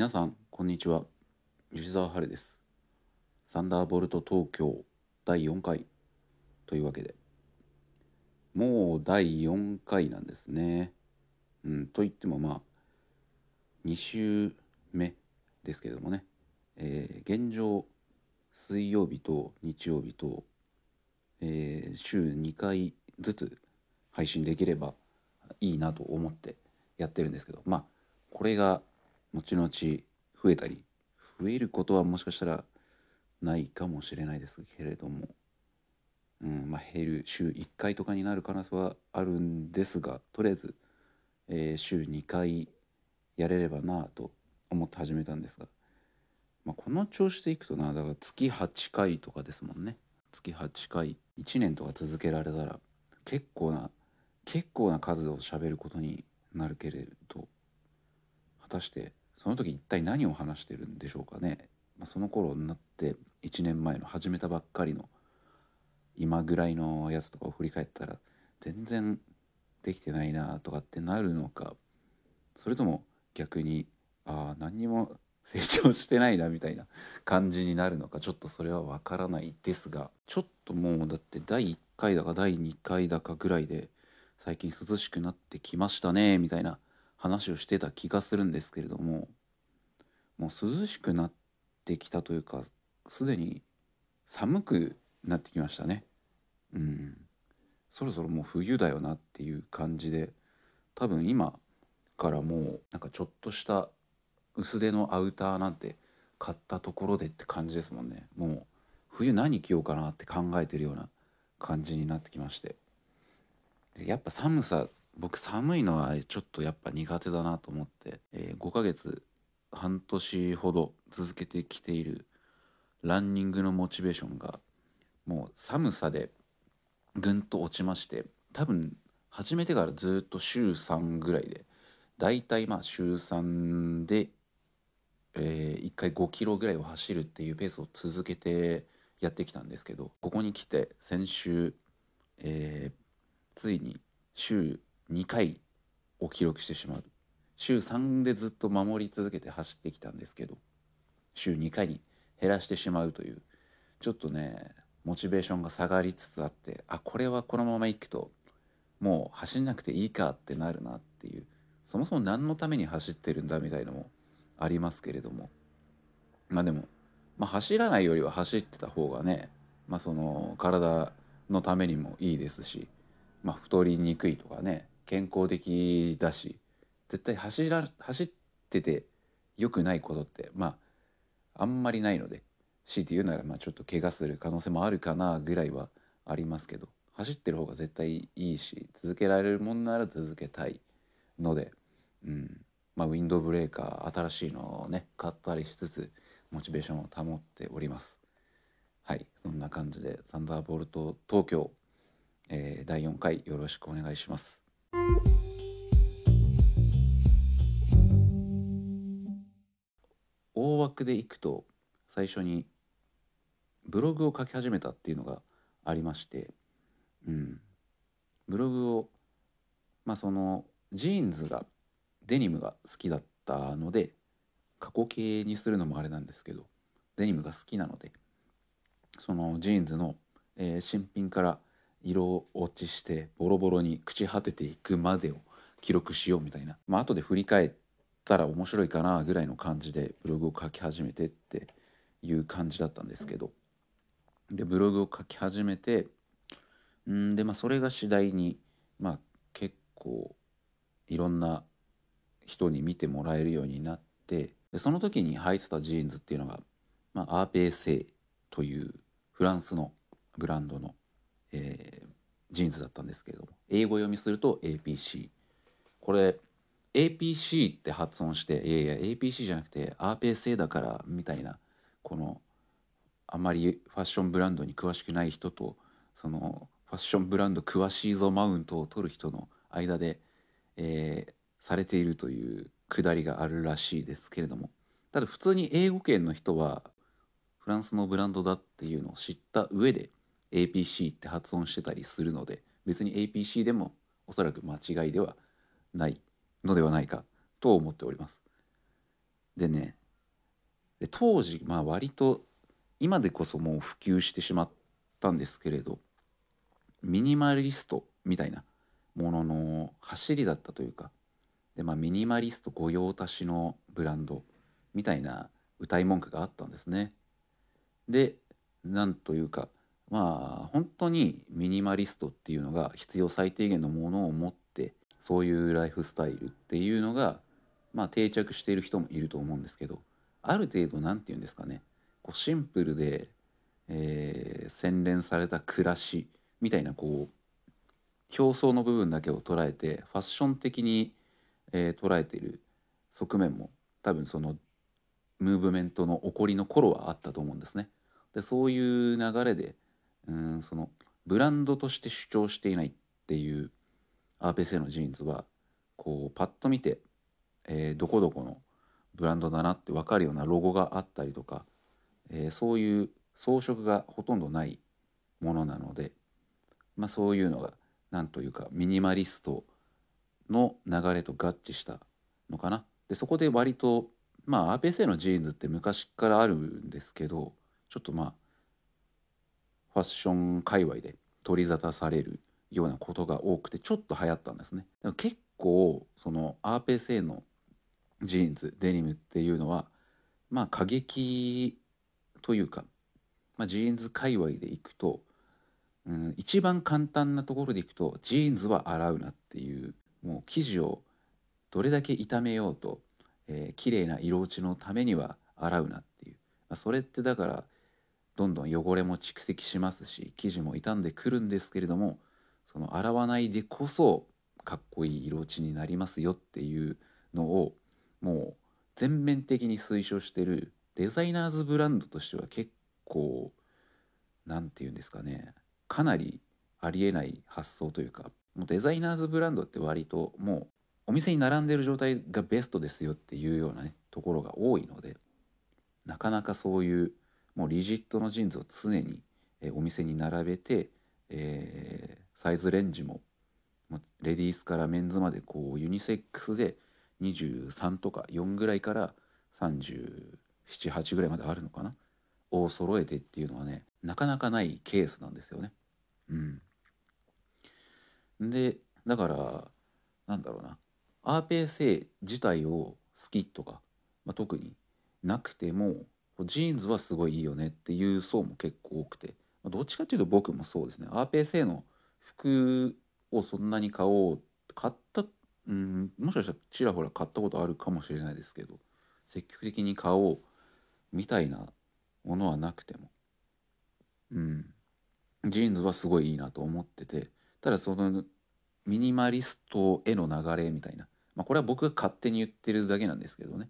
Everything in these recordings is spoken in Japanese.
皆さんこんにちは。吉沢春です。サンダーボルト東京第4回。というわけで。もう第4回なんですね。うんと言ってもまあ2週目ですけれどもね、えー現状水曜日と日曜日と、えー週2回ずつ配信できればいいなと思ってやってるんですけど。まあこれが後々増えたり増えることはもしかしたらないかもしれないですけれども、うんまあ、減る週1回とかになる可能性はあるんですがとりあえず、えー週2回やれればなと思って始めたんですが、まあ、この調子でいくとなだから月8回とかですもんね。月8回1年とか続けられたら結構な結構な数を喋ることになるけれど果たしてその時一体何を話してるんでしょうかね、まあ、その頃になって1年前の始めたばっかりの今ぐらいのやつとかを振り返ったら全然できてないなとかってなるのかそれとも逆にああ何にも成長してないなみたいな感じになるのかちょっとそれはわからないですがちょっともうだって第1回だか第2回だかぐらいで最近涼しくなってきましたねみたいな話をしてた気がするんですけれどももう涼しくなってきたというかすでに寒くなってきましたね。うん。そろそろもう冬だよなっていう感じで多分今からもうなんかちょっとした薄手のアウターなんて買ったところでって感じですもんね。もう冬何着ようかなって考えてるような感じになってきまして。でやっぱ寒さ僕寒いのはちょっとやっぱ苦手だなと思って、え5ヶ月半年ほど続けてきているランニングのモチベーションがもう寒さでぐんと落ちまして多分始めてからずっと週3ぐらいでだいたいまあ週3で、え1回5キロぐらいを走るっていうペースを続けてやってきたんですけどここに来て先週、えーついに週2回を記録してしまう。週3でずっと守り続けて走ってきたんですけど週2回に減らしてしまうというちょっとねモチベーションが下がりつつあってあこれはこのままいくともう走んなくていいかってなるなっていうそもそも何のために走ってるんだみたいのもありますけれども。まあでも、まあ、走らないよりは走ってた方がね、まあ、その体のためにもいいですしまあ、太りにくいとかね健康的だし絶対走ら走ってて良くないことってまああんまりないので強いて言うならまあちょっと怪我する可能性もあるかなぐらいはありますけど走ってる方が絶対いいし続けられるもんなら続けたいので、うんまあ、ウィンドブレーカー新しいのをね買ったりしつつモチベーションを保っております。はいそんな感じでサンダーボルト東京えー第4回よろしくお願いします。大枠でいくと最初にブログを書き始めたっていうのがありまして、うん、ブログをまあそのジーンズがデニムが好きだったので過去形にするのもあれなんですけどデニムが好きなのでそのジーンズの、えー新品から色落ちしてボロボロに朽ち果てていくまでを記録しようみたいな。まあ後で振り返ったら面白いかなぐらいの感じでブログを書き始めてっていう感じだったんですけど。でブログを書き始めてんでまあそれが次第にまあ結構いろんな人に見てもらえるようになってでその時に履いてたジーンズっていうのが、まあ、アーペーセーというフランスのブランドのえージーンズだったんですけれども英語読みすると APC これ APC って発音していやいや APC じゃなくてアーペーセーだからみたいなこのあまりファッションブランドに詳しくない人とそのファッションブランド詳しいぞマウントを取る人の間で、えーされているというくだりがあるらしいですけれども。ただ普通に英語圏の人はフランスのブランドだっていうのを知った上で APC って発音してたりするので別に APC でもおそらく間違いではないのではないかと思っておりますでねで当時まあ割と今でこそもう普及してしまったんですけれどミニマリストみたいなものの走りだったというかで、まあ、ミニマリスト御用達のブランドみたいな歌い文句があったんですね。でなんというかまあ本当にミニマリストっていうのが必要最低限のものを持ってそういうライフスタイルっていうのがまあ定着している人もいると思うんですけどある程度何て言うんですかねこうシンプルで、えー、洗練された暮らしみたいなこう表層の部分だけを捉えてファッション的に、えー、捉えている側面も多分そのムーブメントの起こりの頃はあったと思うんですね。でそういう流れでうんそのブランドとして主張していないっていうアーペーセーのジーンズはこうパッと見て、えー、どこどこのブランドだなって分かるようなロゴがあったりとか、えー、そういう装飾がほとんどないものなので、まあ、そういうのが何というかミニマリストの流れと合致したのかな。でそこで割とまあ アーペーセー のジーンズって昔からあるんですけどちょっとまあファッション界隈で取り沙汰されるようなことが多くてちょっと流行ったんですね。結構その アーペーセー のジーンズデニムっていうのはまあ過激というか、まあ、ジーンズ界隈でいくと、うん、一番簡単なところでいくとジーンズは洗うなっていうもう生地をどれだけ傷めようと、えー、綺麗な色落ちのためには洗うなっていう、まあ、それってだからどんどん汚れも蓄積しますし生地も傷んでくるんですけれどもその洗わないでこそかっこいい色落ちになりますよっていうのをもう全面的に推奨してるデザイナーズブランドとしては結構何て言うんですかねかなりありえない発想というかもうデザイナーズブランドって割ともうお店に並んでる状態がベストですよっていうようなねところが多いのでなかなかそういうもうリジッドのジーンズを常に、えお店に並べて、えー、サイズレンジもレディースからメンズまでこうユニセックスで23とか4ぐらいから378ぐらいまであるのかな？を揃えてっていうのはねなかなかないケースなんですよね。うん、でだからなんだろうな。RPSA 自体を好きとか、まあ、特になくてもジーンズはすごいいいよねっていう層も結構多くて、まあ、どっちかっていうと僕もそうですね。RPSA の服をそんなに買おう買ったうんもしかしたらちらほら買ったことあるかもしれないですけど積極的に買おうみたいなものはなくても。うん。ジーンズはすごいいいなと思っててただそのミニマリストへの流れみたいな、まあ、これは僕が勝手に言ってるだけなんですけどね。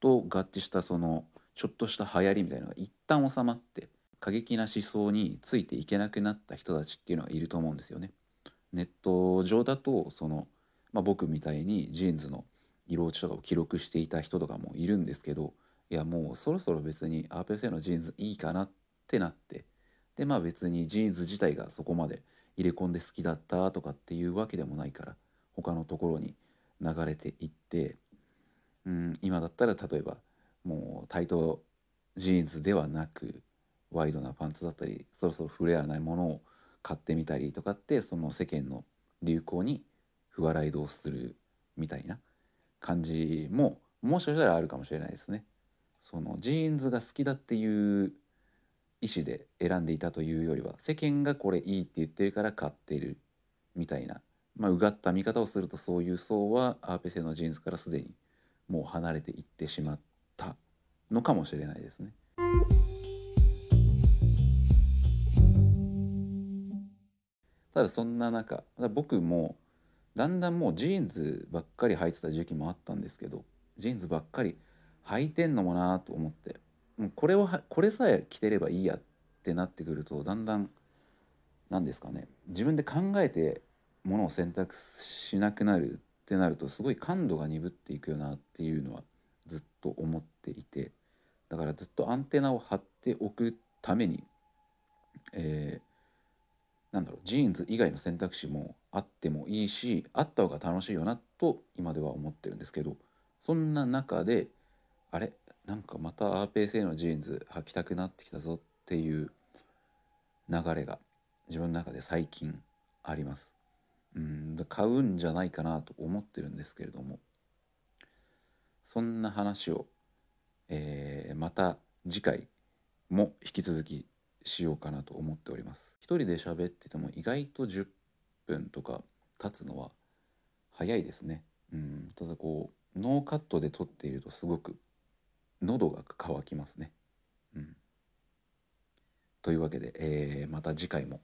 と合致したそのちょっとした流行りみたいなのが一旦収まって過激な思想についていけなくなった人たちっていうのがいると思うんですよね。ネット上だとそのまあ、僕みたいにジーンズの色落ちとかを記録していた人とかもいるんですけどいやもうそろそろ別にアーペルセのジーンズいいかなってなってでまあ別にジーンズ自体がそこまで入れ込んで好きだったとかっていうわけでもないから他のところに流れていってうん今だったら例えばもうタイトジーンズではなくワイドなパンツだったりそろそろフレアなものを買ってみたりとかってその世間の流行に付和雷同するみたいな感じももしかしたらあるかもしれないですね。そのジーンズが好きだっていう意思で選んでいたというよりは世間がこれいいって言ってるから買ってるみたいな、まあ、うがった見方をするとそういう層は A.P.C. のジーンズからすでにもう離れていってしまったのかもしれないですね。ただそんな中僕もだんだんもうジーンズばっかり履いてた時期もあったんですけどジーンズばっかり履いてんのもなと思ってもうこれはこれさえ着てればいいやってなってくるとだんだん何ですかね自分で考えてものを選択しなくなるってなるとすごい感度が鈍っていくよなっていうのはずっと思っていてだからずっとアンテナを張っておくために、えなんだろうジーンズ以外の選択肢もあってもいいしあった方が楽しいよなと今では思ってるんですけどそんな中であれ？なんかまた RPSA のジーンズ履きたくなってきたぞっていう流れが自分の中で最近あります。うん買うんじゃないかなと思ってるんですけれども。そんな話を、えー、また次回も引き続きしようかなと思っております。一人で喋ってても意外と10分とか経つのは早いですね。うん。ただこうノーカットで撮っているとすごく喉が渇きますね。うん。というわけで、えー、また次回も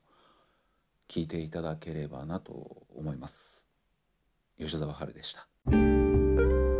聞いていただければなと思います。吉澤春でした。